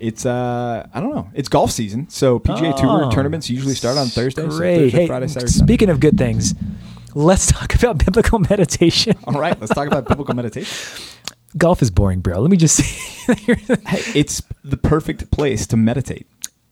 It's uh I don't know. It's golf season, so PGA Tour Oh, tournaments usually start on Thursday. so Thursday, hey, Friday, Saturday, Sunday. speaking of good things, let's talk about biblical meditation. All right, let's talk about biblical meditation. Golf is boring, bro. Let me just say, Hey, it's the perfect place to meditate.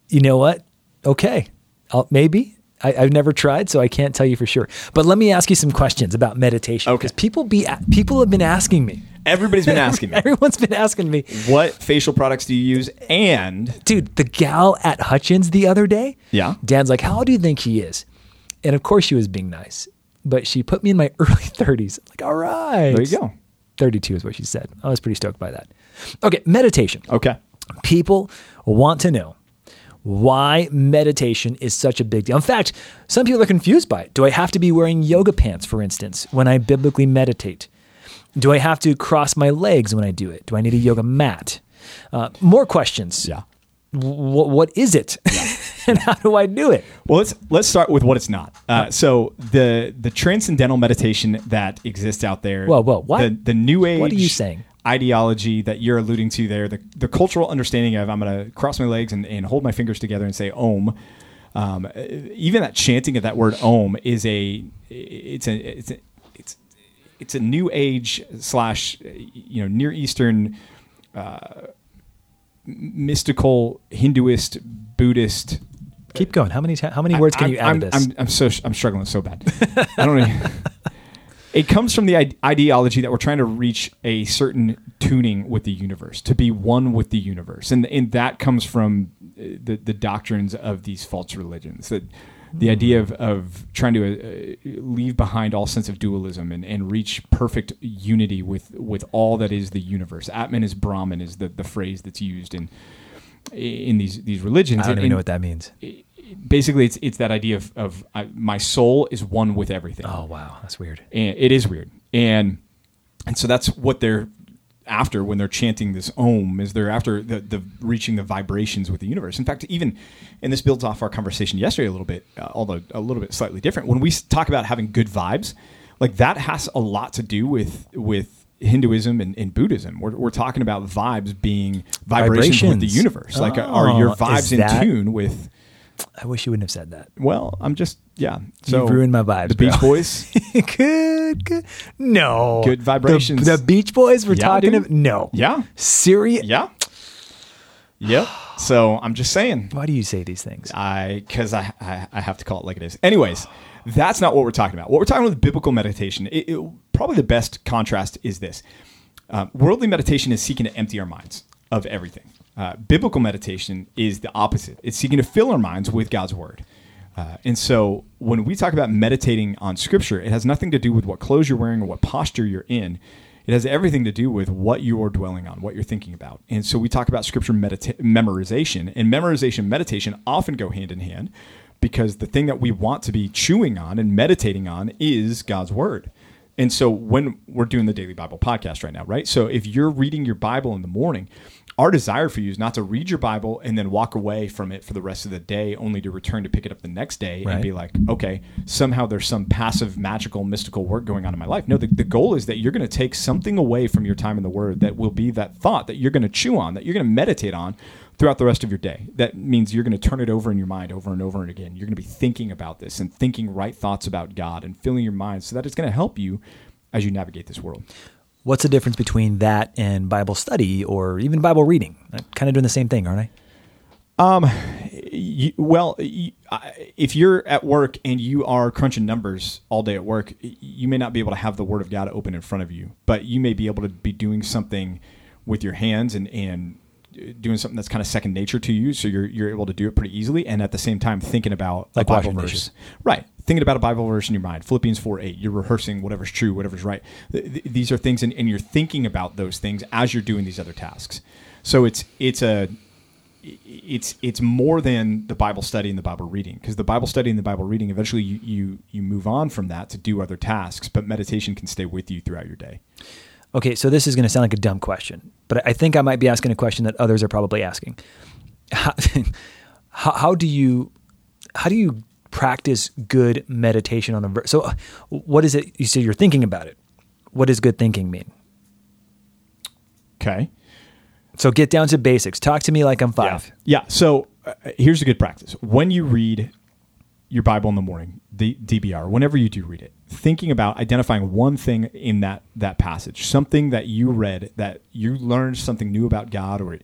you know what? Okay, I'll, maybe. I, I've never tried, so I can't tell you for sure. But let me ask you some questions about meditation. Okay. Because people be people have been asking me. Everybody's been asking me, Everyone's been asking me, what facial products do you use? And dude. The gal at Hutchins the other day. Yeah. Dan's like, "How old do you think he is?" And of course, she was being nice, but she put me in my early thirties. Like, all right, there you go. 32 is what she said. I was pretty stoked by that. Okay, meditation. Okay. People want to know why meditation is such a big deal. In fact, some people are confused by it. Do I have to be wearing yoga pants, for instance, when I biblically meditate? Do I have to cross my legs when I do it? Do I need a yoga mat? Uh, more questions. Yeah. W- what is it? and how do I do it? Well, let's let's start with what it's not. Uh, so the the transcendental meditation that exists out there. Whoa, whoa, what? The, the new age. What are you saying? Ideology that you're alluding to there, the, the cultural understanding of I'm going to cross my legs and, and hold my fingers together and say Om. Um, even that chanting of that word Om is a it's a it's a, it's a new age slash you know Near Eastern uh, mystical Hinduist Buddhist Keep going. How many ta- how many words can I'm, you add I'm, to this? I'm, I'm so I'm struggling so bad. I don't know. It comes from the ideology that we're trying to reach a certain tuning with the universe, to be one with the universe, and and that comes from uh, the the doctrines of these false religions. That the idea of, of trying to uh, leave behind all sense of dualism and, and reach perfect unity with with all that is the universe. Atman is Brahman is the, the phrase that's used in in these these religions. I don't And- even know what that means. basically it's it's that idea of, of I, my soul is one with everything Oh wow, that's weird. and it is weird and and so that's what they're after when they're chanting this om is they're after the, the reaching the vibrations with the universe in fact even and this builds off our conversation yesterday a little bit uh, although a little bit slightly different when we talk about having good vibes like that has a lot to do with with Hinduism and, and Buddhism. We're, we're talking about vibes being vibrations, with the Vibrations. universe. Like, are your Oh, vibes in tune with I wish you wouldn't have said that. well, I'm just yeah. So You've ruined my vibes, The Beach. Boys, good, good. No. Good vibrations. The, the Beach Boys we're Yeah, talking dude. about? No. yeah, Serious? yeah, yep. So I'm just saying, Why do you say these things? I because I, I I have to call it like it is. Anyways, that's not what we're talking about. What we're talking about with biblical meditation. It, it- probably the best contrast is this: um, worldly meditation is seeking to empty our minds of everything. Uh, biblical meditation is the opposite. It's seeking to fill our minds with God's word. Uh, and so when we talk about meditating on scripture, it has nothing to do with what clothes you're wearing or what posture you're in. It has everything to do with what you are dwelling on, what you're thinking about. And so we talk about scripture medita- memorization, and memorization and meditation often go hand in hand because the thing that we want to be chewing on and meditating on is God's word. And so when we're doing the Daily Bible podcast right now, right? So if you're reading your Bible in the morning, our desire for you is not to read your Bible and then walk away from it for the rest of the day, only to return to pick it up the next day and be like, okay, somehow there's some passive, magical, mystical work going on in my life. No, the, the goal is that you're going to take something away from your time in the Word that will be that thought that you're going to chew on, that you're going to meditate on throughout the rest of your day. That means you're going to turn it over in your mind over and over and again. You're going to be thinking about this and thinking right thoughts about God and filling your mind so that it's going to help you as you navigate this world. What's the difference between that and Bible study or even Bible reading? I'm kind of doing the same thing, aren't I? Um, you, well, you, I- if you're at work and you are crunching numbers all day at work, you may not be able to have the Word of God open in front of you, but you may be able to be doing something with your hands and and doing something that's kind of second nature to you, so you're you're able to do it pretty easily, and at the same time thinking about Like a Bible verse, dishes. right? Thinking about a Bible verse in your mind, Philippians four eight. You're rehearsing whatever's true, whatever's right. Th- th- these are things, and, and you're thinking about those things as you're doing these other tasks. So it's it's a it's it's more than the Bible study and the Bible reading because the Bible study and the Bible reading eventually you, you you move on from that to do other tasks, but meditation can stay with you throughout your day. Okay, so this is going to sound like a dumb question, but I think I might be asking a question that others are probably asking. How, how, how do you how do you practice good meditation on a verse? So, what is it? You say you're thinking about it. What does good thinking mean? Okay. So, get down to basics. Talk to me like I'm five. Yeah. So uh, here's a good practice. When you read your Bible in the morning, the DBR, whenever you do read it, thinking about identifying one thing in that that passage, something that you read that you learned something new about God or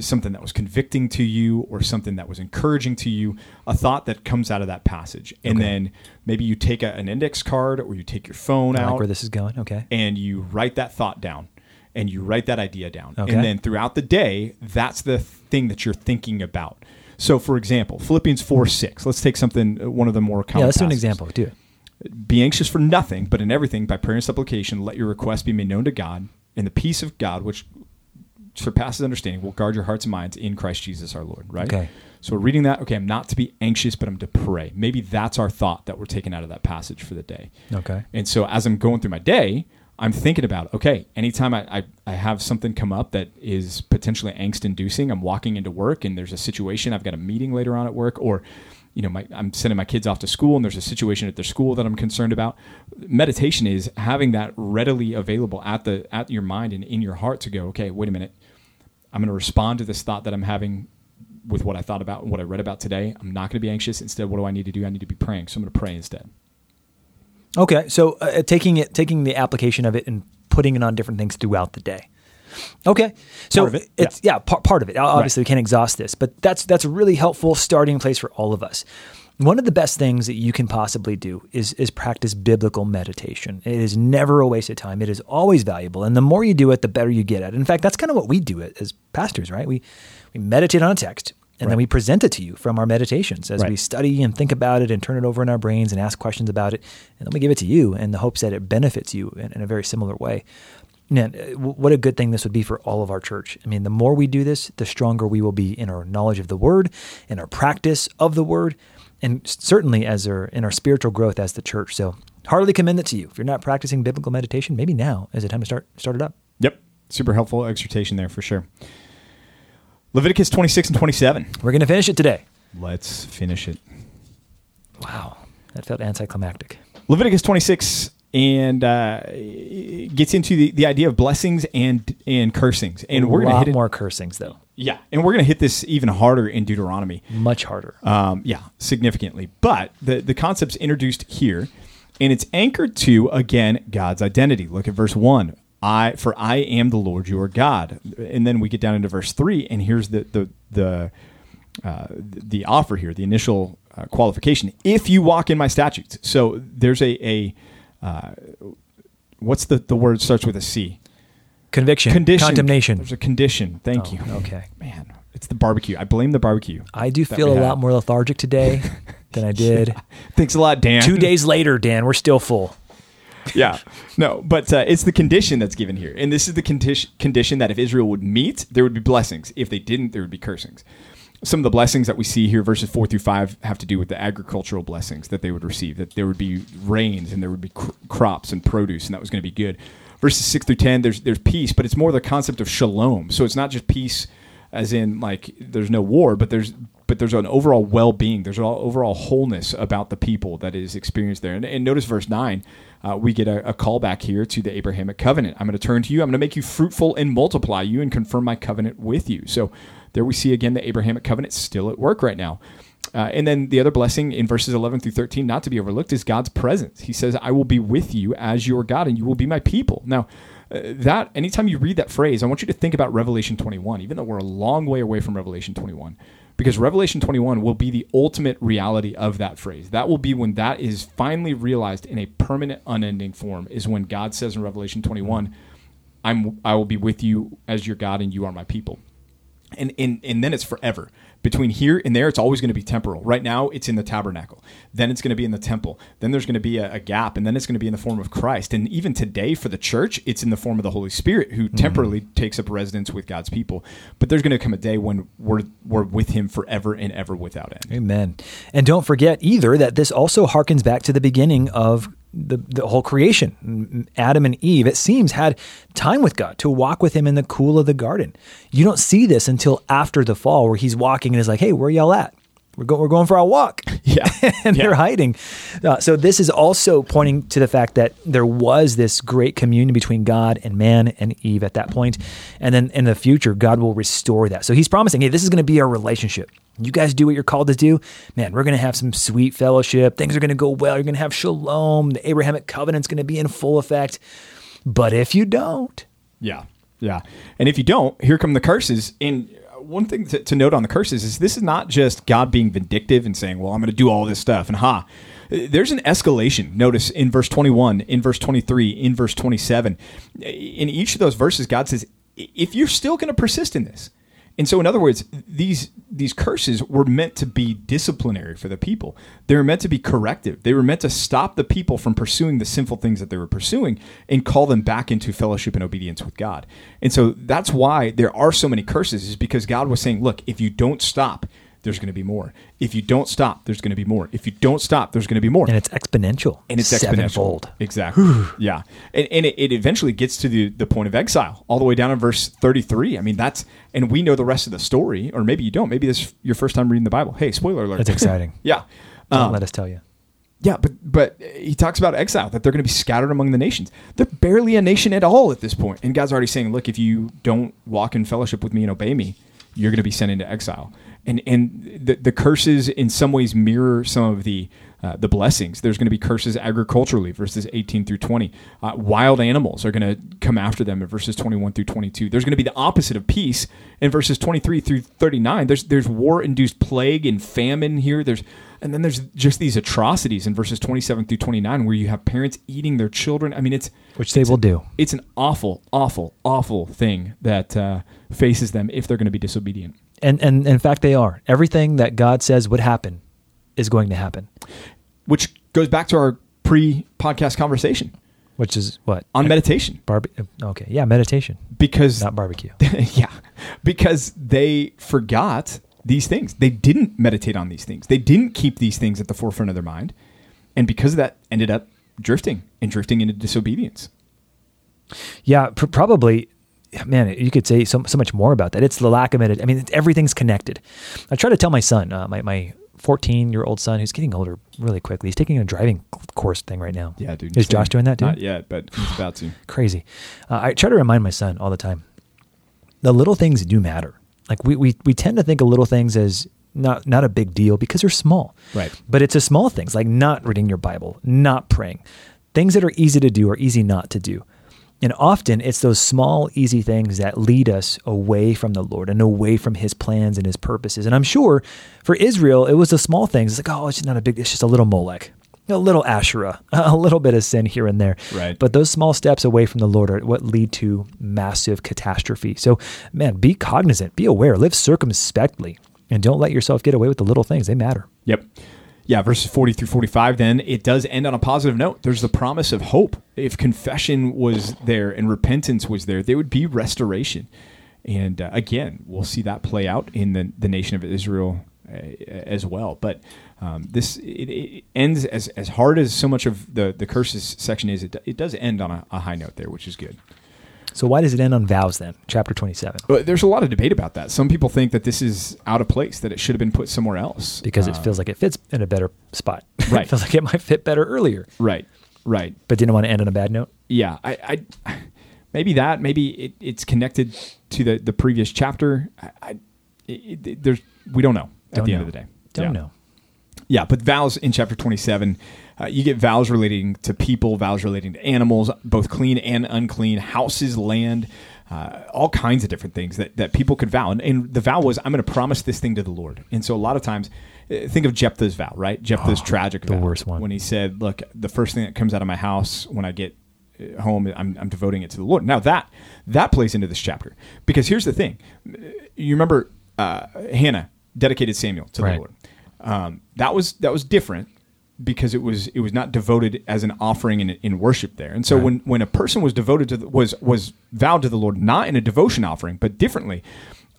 something that was convicting to you or something that was encouraging to you, a thought that comes out of that passage. And Okay. then maybe you take a, an index card or you take your phone I out like where this is going. Okay. and you write that thought down and you write that idea down. Okay. And then throughout the day, that's the thing that you're thinking about. So, for example, Philippians 4 6, let's take something, uh, one of the more common Yeah, let's do an example. Do it. Be anxious for nothing, but in everything, by prayer and supplication, let your requests be made known to God, and the peace of God, which surpasses understanding, will guard your hearts and minds in Christ Jesus our Lord, right? Okay. So we're reading that, okay, I'm not to be anxious, but I'm to pray. Maybe that's our thought that we're taking out of that passage for the day. Okay. And so as I'm going through my day, I'm thinking about, okay, anytime I, I, I have something come up that is potentially angst inducing, I'm walking into work and there's a situation, I've got a meeting later on at work, or you know, my, I'm sending my kids off to school and there's a situation at their school that I'm concerned about. Meditation is having that readily available at the at your mind and in your heart to go, okay, wait a minute. I'm going to respond to this thought that I'm having with what I thought about, and what I read about today. I'm not going to be anxious. Instead, what do I need to do? I need to be praying. So I'm going to pray instead. Okay, so uh, taking it, taking the application of it, and putting it on different things throughout the day. Okay, so Part it, it's yeah, part, part of it. Obviously, we can't exhaust this, but that's that's a really helpful starting place for all of us. One of the best things that you can possibly do is is practice biblical meditation. It is never a waste of time. It is always valuable, and the more you do it, the better you get at it. In fact, that's kind of what we do it as pastors, right? We we meditate on a text, and then we present it to you from our meditations as we study and think about it and turn it over in our brains and ask questions about it. And then we give it to you in the hopes that it benefits you in, in a very similar way. Man, uh, what a good thing this would be for all of our church. I mean, the more we do this, the stronger we will be in our knowledge of the word, in our practice of the word, and certainly as our in our spiritual growth as the church. So, heartily commend it to you. If you're not practicing biblical meditation, maybe now is the time to start start it up. Yep. Super helpful exhortation there for sure. Leviticus 26 and 27. We're going to finish it today. Let's finish it. Wow, that felt anticlimactic. Leviticus 26 and uh, gets into the, the idea of blessings and and cursings. And we're a going to lot hit it. more cursings though, Yeah. And we're going to hit this even harder in Deuteronomy. much harder. Um, yeah, significantly. But the, the concept's introduced here, and it's anchored to, again, God's identity. Look at verse 1. I for I am the Lord your God. And then we get down into verse 3, and here's the the the uh, the offer here, the initial uh, qualification. If you walk in my statutes. So there's a, a uh, what's the, the word starts with a C? Conviction, Condition. condemnation. There's a condition. Thank Oh, you. okay. Man, it's the barbecue. I blame the barbecue. I do feel a had. lot more lethargic today than I did Thanks a lot, Dan. two days later. Dan, we're still full. yeah. No, but uh, it's the condition that's given here. And this is the condition condition that if Israel would meet, there would be blessings. If they didn't, there would be cursings. Some of the blessings that we see here, verses four through five, have to do with the agricultural blessings that they would receive. That there would be rains and there would be cr- crops and produce, and that was going to be good. Verses six through ten, there's there's peace, but it's more the concept of shalom. So it's not just peace, as in like there's no war, but there's but there's an overall well-being. There's an overall wholeness about the people that is experienced there. And, and notice verse nine, uh, we get a, a callback here to the Abrahamic covenant. I'm going to turn to you. I'm going to make you fruitful and multiply you and confirm my covenant with you. So there we see again the Abrahamic covenant still at work right now. Uh, and then the other blessing in verses 11 through 13, not to be overlooked, is God's presence. He says, I will be with you as your God, and you will be my people. Now, uh, that anytime you read that phrase, I want you to think about Revelation 21, even though we're a long way away from Revelation 21, because Revelation 21 will be the ultimate reality of that phrase. That will be when that is finally realized in a permanent, unending form, is when God says in Revelation 21, I'm, I will be with you as your God, and you are my people and, and and then it's forever Between here and there, it's always going to be temporal. Right now, it's in the tabernacle. Then it's going to be in the temple. Then there's going to be a, a gap, and then it's going to be in the form of Christ. And even today, for the church, it's in the form of the Holy Spirit, who mm-hmm. temporarily takes up residence with God's people. But there's going to come a day when we're we're with Him forever and ever without end. Amen. And don't forget either that this also harkens back to the beginning of the, the whole creation. Adam and Eve, it seems, had time with God to walk with him in the cool of the garden. You don't see this until after the fall, where he's walking and is like, hey, where y'all at? We're, go- we're going for a walk. Yeah. and Yeah. they're hiding. Uh, so this is also pointing to the fact that there was this great communion between God and man and Eve at that point, and then in the future, God will restore that. So He's promising, hey, this is going to be our relationship. You guys do what you're called to do, man. We're going to have some sweet fellowship. Things are going to go well. You're going to have shalom. The Abrahamic covenant's going to be in full effect. But if you don't, Yeah, yeah. And if you don't, here come the curses. And one thing to, to note on the curses is this is not just God being vindictive and saying, "Well, I'm going to do all this stuff," and ha. There's an escalation. Notice in verse 21, in verse 23, in verse 27. In each of those verses, God says, "If you're still going to persist in this." And so, in other words, these these curses were meant to be disciplinary for the people. They were meant to be corrective. They were meant to stop the people from pursuing the sinful things that they were pursuing and call them back into fellowship and obedience with God. And so that's why there are so many curses, is because God was saying, look, if you don't stop, there's going to be more. If you don't stop, there's going to be more. If you don't stop, there's going to be more and it's exponential, and it's sevenfold. exponential. Exactly. yeah, and, and it, it eventually gets to the the point of exile, all the way down in verse thirty three. I mean, that's and we know the rest of the story, or maybe you don't. Maybe this is your first time reading the Bible. Hey, spoiler alert! That's exciting. yeah. Don't Um, let us tell you. yeah, but but he talks about exile that they're going to be scattered among the nations. They're barely a nation at all at this point. point, and God's already saying, "Look, if you don't walk in fellowship with me and obey me, you're going to be sent into exile." And and the the curses in some ways mirror some of the uh, the blessings. There's going to be curses agriculturally, verses 18 through 20. Uh, wild animals are going to come after them in verses 21 through 22. There's going to be the opposite of peace in verses 23 through 39. There's there's war induced plague and famine here. There's and then there's just these atrocities in verses 27 through 29 where you have parents eating their children. I mean, it's Which they will do. it's an awful, awful, awful thing that uh, faces them if they're going to be disobedient. And, and in fact, they are. Everything that God says would happen is going to happen, Which goes back to our pre-podcast conversation which is what? on meditation, Barbe- uh, okay. Yeah, meditation, because not barbecue. yeah, because they forgot these things. They didn't meditate on these things. They didn't keep these things at the forefront of their mind, and because of that, ended up drifting and drifting into disobedience. Yeah, pr- probably. Man, you could say so, so much more about that. It's the lack of it. I mean, everything's connected. I try to tell my son, uh, my my 14 year old son, who's getting older really quickly. He's taking a driving course thing right now. Yeah, dude. Is Josh doing that too? Not yet, but he's about to. Crazy. Uh, I try to remind my son all the time. The little things do matter. Like we we we tend to think of little things as not not a big deal because they're small. Right. But it's a small things like not reading your Bible, not praying. Things that are easy to do or easy not to do. And often it's those small, easy things that lead us away from the Lord and away from his plans and his purposes. And I'm sure for Israel, it was the small things. It's like, oh, it's not a big, it's just a little Molech, a little Asherah, a little bit of sin here and there. Right. But those small steps away from the Lord are what lead to massive catastrophe. So, man, be cognizant, be aware, live circumspectly, and don't let yourself get away with the little things. They matter. Yep. Yeah, verses 40 through 45, then it does end on a positive note. There's the promise of hope. If confession was there and repentance was there, there would be restoration. And uh, again, we'll see that play out in the, the nation of Israel uh, as well. But um, this it, it ends as, as hard as so much of the, the curses section is, it, it does end on a, a high note there, which is good. So, why does it end on vows then? Chapter 27. But there's a lot of debate about that. Some people think that this is out of place, that it should have been put somewhere else. Because it Uh, feels like it fits in a better spot. Right. it feels like it might fit better earlier, Right, right. but didn't want to end on a bad note. yeah, I, I maybe that maybe it, it's connected to the the previous chapter. I, I it, it- there's we don't know at Don't the know. end of the day. Don't yeah. know. Yeah, but vows in chapter 27, uh, you get vows relating to people, vows relating to animals, both clean and unclean, houses, land, uh, all kinds of different things that, that people could vow. And, and the vow was, I'm going to promise this thing to the Lord. And so a lot of times, uh, think of Jephthah's vow, right? Jephthah's tragic Oh, the vow. worst one. When he said, Look, the first thing that comes out of my house when I get uh, home, I'm, I'm devoting it to the Lord. Now that that plays into this chapter because here's the thing: you remember uh, Hannah dedicated Samuel to Right. the Lord. Um, that was that was different because it was it was not devoted as an offering in, in worship there. And so Right. when when a person was devoted to the, was was vowed to the Lord not in a devotion offering but differently,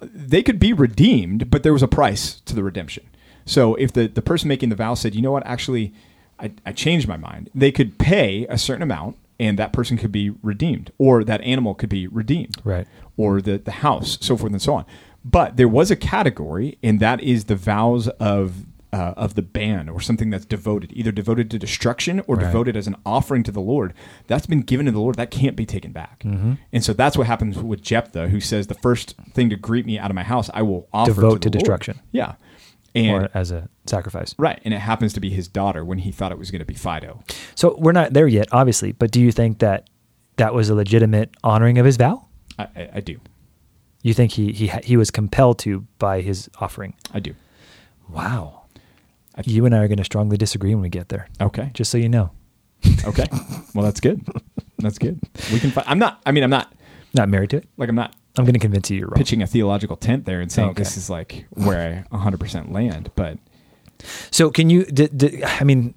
they could be redeemed, but there was a price to the redemption. So if the the person making the vow said, you know what, actually, I, I changed my mind, they could pay a certain amount. And that person could be redeemed, or that animal could be redeemed Right. or the, the house, so forth and so on. But there was a category, and that is the vows of uh, of the ban or something that's devoted, either devoted to destruction or Right. devoted as an offering to the Lord. That's been given to the Lord. That can't be taken back. And so that's what happens with Jephthah, who says, "The first thing to greet me out of my house, I will offer Devote to, to the Lord." destruction. Yeah, and or as a sacrifice. right, and it happens to be his daughter when he thought it was going to be Fido. So we're not there yet, obviously. But do you think that that was a legitimate honoring of his vow? I, I, I do, You think he he he was compelled to by his offering? I do. Wow. You and I are going to strongly disagree when we get there. Okay, Just so you know, okay. well, that's good. That's good. We can. Fi- I'm not. I mean, I'm not. not married to it. Like, I'm not I'm going to convince you you're wrong. pitching a theological tent there and saying Okay. this is like where I 100% land. But So can you? D- d- I mean,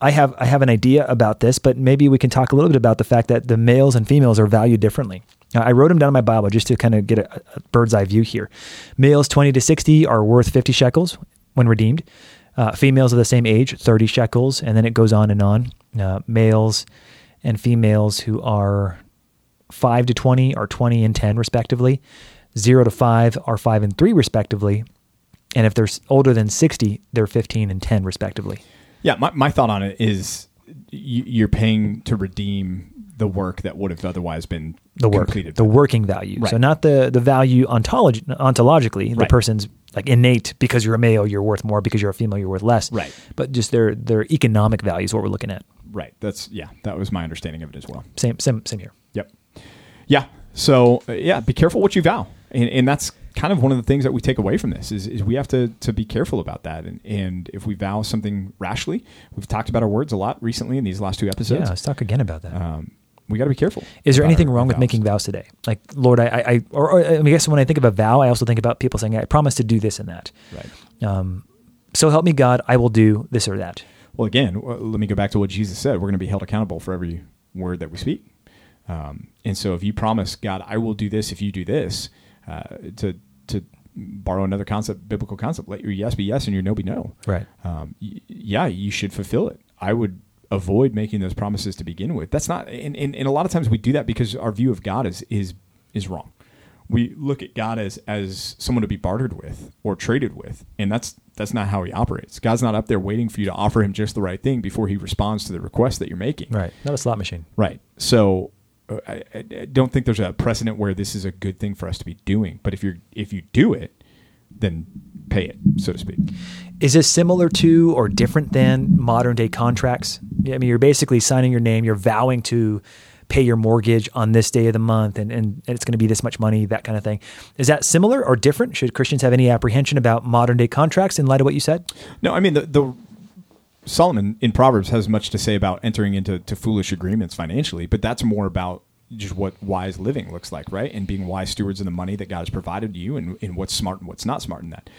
I have I have an idea about this, but maybe we can talk a little bit about the fact that the males and females are valued differently. Now, I wrote them down in my Bible just to kind of get a, a bird's eye view here. Males 20 to 60 are worth 50 shekels when redeemed. Uh, females of the same age, 30 shekels, and then it goes on and on. Uh, males and females who are 5 to 20 are 20 and 10 respectively. 0 to 5 are 5 and 3 respectively. And if they're older than 60, they're 15 and 10 respectively. yeah, my, my thought on it is you're paying to redeem the work that would have otherwise been The work, completed. the working value. Right. So not the the value ontolog- ontologically, the Right. person's like innate because you're a male, you're worth more. Because you're a female, you're worth less. Right. But just their their economic value is what we're looking at. right. That's, yeah, that was my understanding of it as well. Same same same here. Yep. Yeah. So uh, yeah, be careful what you vow, and, and that's kind of one of the things that we take away from this is, is we have to to be careful about that. And and if we vow something rashly, we've talked about our words a lot recently in these last two episodes. Yeah, let's talk again about that. Um, we got to be careful. Is there anything wrong our with vows. making vows today? Like, Lord, I, I, I or, or I guess when I think of a vow, I also think about people saying, "I promise to do this and that." Right. Um, so help me God, I will do this or that. Well, again, let me go back to what Jesus said. We're going to be held accountable for every word that we speak. Um, and so, if you promise God, I will do this if you do this, uh, to to borrow another concept, biblical concept, let your yes be yes and your no be no. Right. Um, y- yeah, you should fulfill it. I would avoid making those promises to begin with. That's not, and, and, and a lot of times we do that because our view of God is is is wrong. We look at God as as someone to be bartered with or traded with, and that's that's not how He operates. God's not up there waiting for you to offer Him just the right thing before He responds to the request that you're making. Right. Not a slot machine. Right. So uh, I, I I don't think there's a precedent where this is a good thing for us to be doing. But if you're if you do it, then pay it, so to speak. Is this similar to or different than modern day contracts? I mean, you're basically signing your name, you're vowing to pay your mortgage on this day of the month and, and, it's going to be this much money, that kind of thing. Is that similar or different? Should Christians have any apprehension about modern day contracts in light of what you said? No, I mean the the Solomon in Proverbs has much to say about entering into to foolish agreements financially, but that's more about just what wise living looks like, right? And being wise stewards of the money that God has provided you, and, and what's smart and what's not smart in that.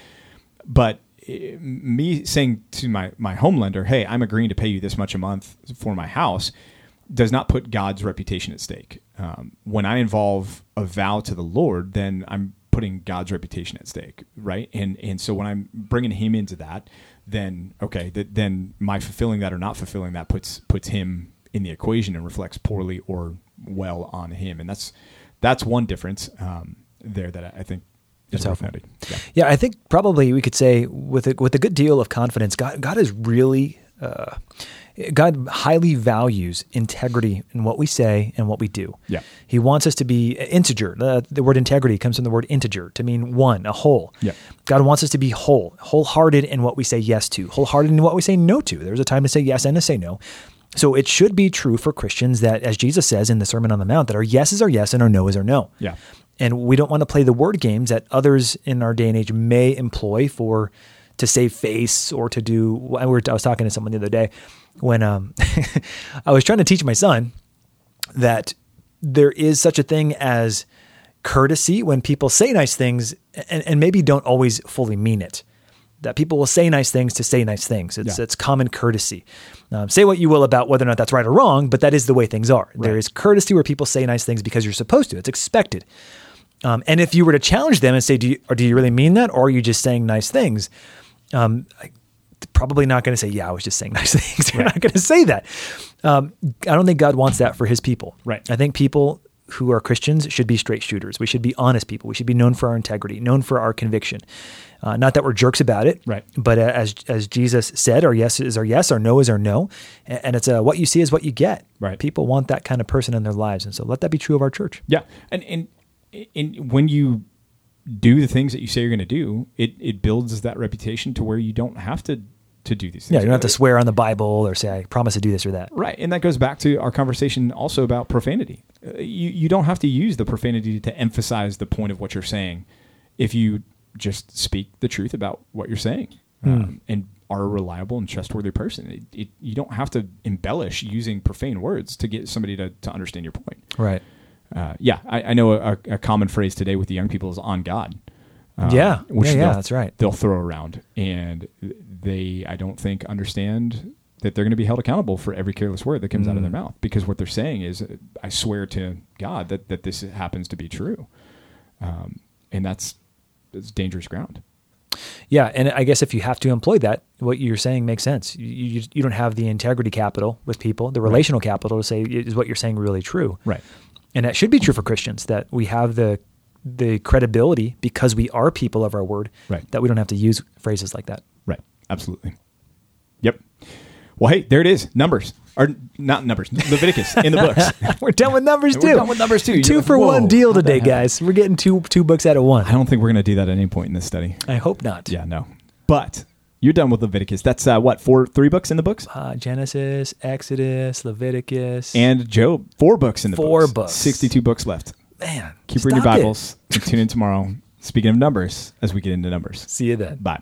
But me saying to my my home lender, "Hey, I'm agreeing to pay you this much a month for my house," does not put God's reputation at stake. Um, when I involve a vow to the Lord, then I'm putting God's reputation at stake, right? And and so when I'm bringing Him into that, then okay, th- then my fulfilling that or not fulfilling that puts puts Him in the equation and reflects poorly or well on Him, and that's that's one difference um, there that I think That's helpful. Yeah. Yeah, I think probably we could say with a, with a good deal of confidence, God, God is really, uh, God highly values integrity in what we say and what we do. Yeah. He wants us to be integer. The, the word integrity comes from the word integer to mean one, a whole. Yeah. God wants us to be whole, wholehearted in what we say yes to, wholehearted in what we say no to. There's a time to say yes and to say no. So it should be true for Christians that, as Jesus says in the Sermon on the Mount, that our yeses are yes and our no is our no. Yeah. And we don't want to play the word games that others in our day and age may employ for to save face or to do. I was talking to someone the other day when um, I was trying to teach my son that there is such a thing as courtesy when people say nice things and, and maybe don't always fully mean it. that people will say nice things to say nice things. It's Yeah. it's common courtesy. Um, say what you will about whether or not that's right or wrong, but that is the way things are. There Right. is courtesy where people say nice things because you're supposed to. It's expected. Um, and if you were to challenge them and say, "Do you or do you really mean that, or are you just saying nice things?" Um, I, probably not going to say, "Yeah, I was just saying nice things." They're not going to say that. Um, I don't think God wants that for His people. Right. I think people who are Christians should be straight shooters. We should be honest people. We should be known for our integrity, known for our conviction. Uh, not that we're jerks about it, Right. But uh, as as Jesus said, our yes is our yes, our no is our no, and it's uh, what you see is what you get. Right. People want that kind of person in their lives, and so let that be true of our church. Yeah, and and, and when you do the things that you say you're going to do, it it builds that reputation to where you don't have to to do these things. Yeah, you don't have to swear on the Bible or say I promise to do this or that. Right, and that goes back to our conversation also about profanity. Uh, you you don't have to use the profanity to emphasize the point of what you're saying, if you just speak the truth about what you're saying, um, and are a reliable and trustworthy person. It, it, you don't have to embellish using profane words to get somebody to, to understand your point. Right. Uh, yeah, I, I know a, a common phrase today with the young people is "on God." Um, Yeah. Yeah, yeah, that's right. They'll throw around, and they, I don't think, understand that they're going to be held accountable for every careless word that comes out of their Mm. mouth because what they're saying is, "I swear to God that that this happens to be true," um, and that's it's dangerous ground. Yeah, and I guess if you have to employ that, what you're saying makes sense. You you, you don't have the integrity capital with people, the relational capital to say is what you're saying really true. Right. And that should be true for Christians that we have the the credibility because we are people of our word. Right. That we don't have to use phrases like that. Right. Absolutely. Yep. Well, hey, there it is. Numbers or not numbers. Leviticus in the books. We're done with numbers We're done with numbers, too. Two You're for like, one deal today, guys. We're getting two two books out of one. I don't think we're going to do that at any point in this study. I hope not. Yeah, no. But you're done with Leviticus. That's uh, what four, three books in the books, Uh, Genesis, Exodus, Leviticus, and Job, four books in the Four books. books. Sixty-two books left. man, Keep reading your. Bibles. and tune in tomorrow. Speaking of numbers, as we get into numbers. See you then. Bye.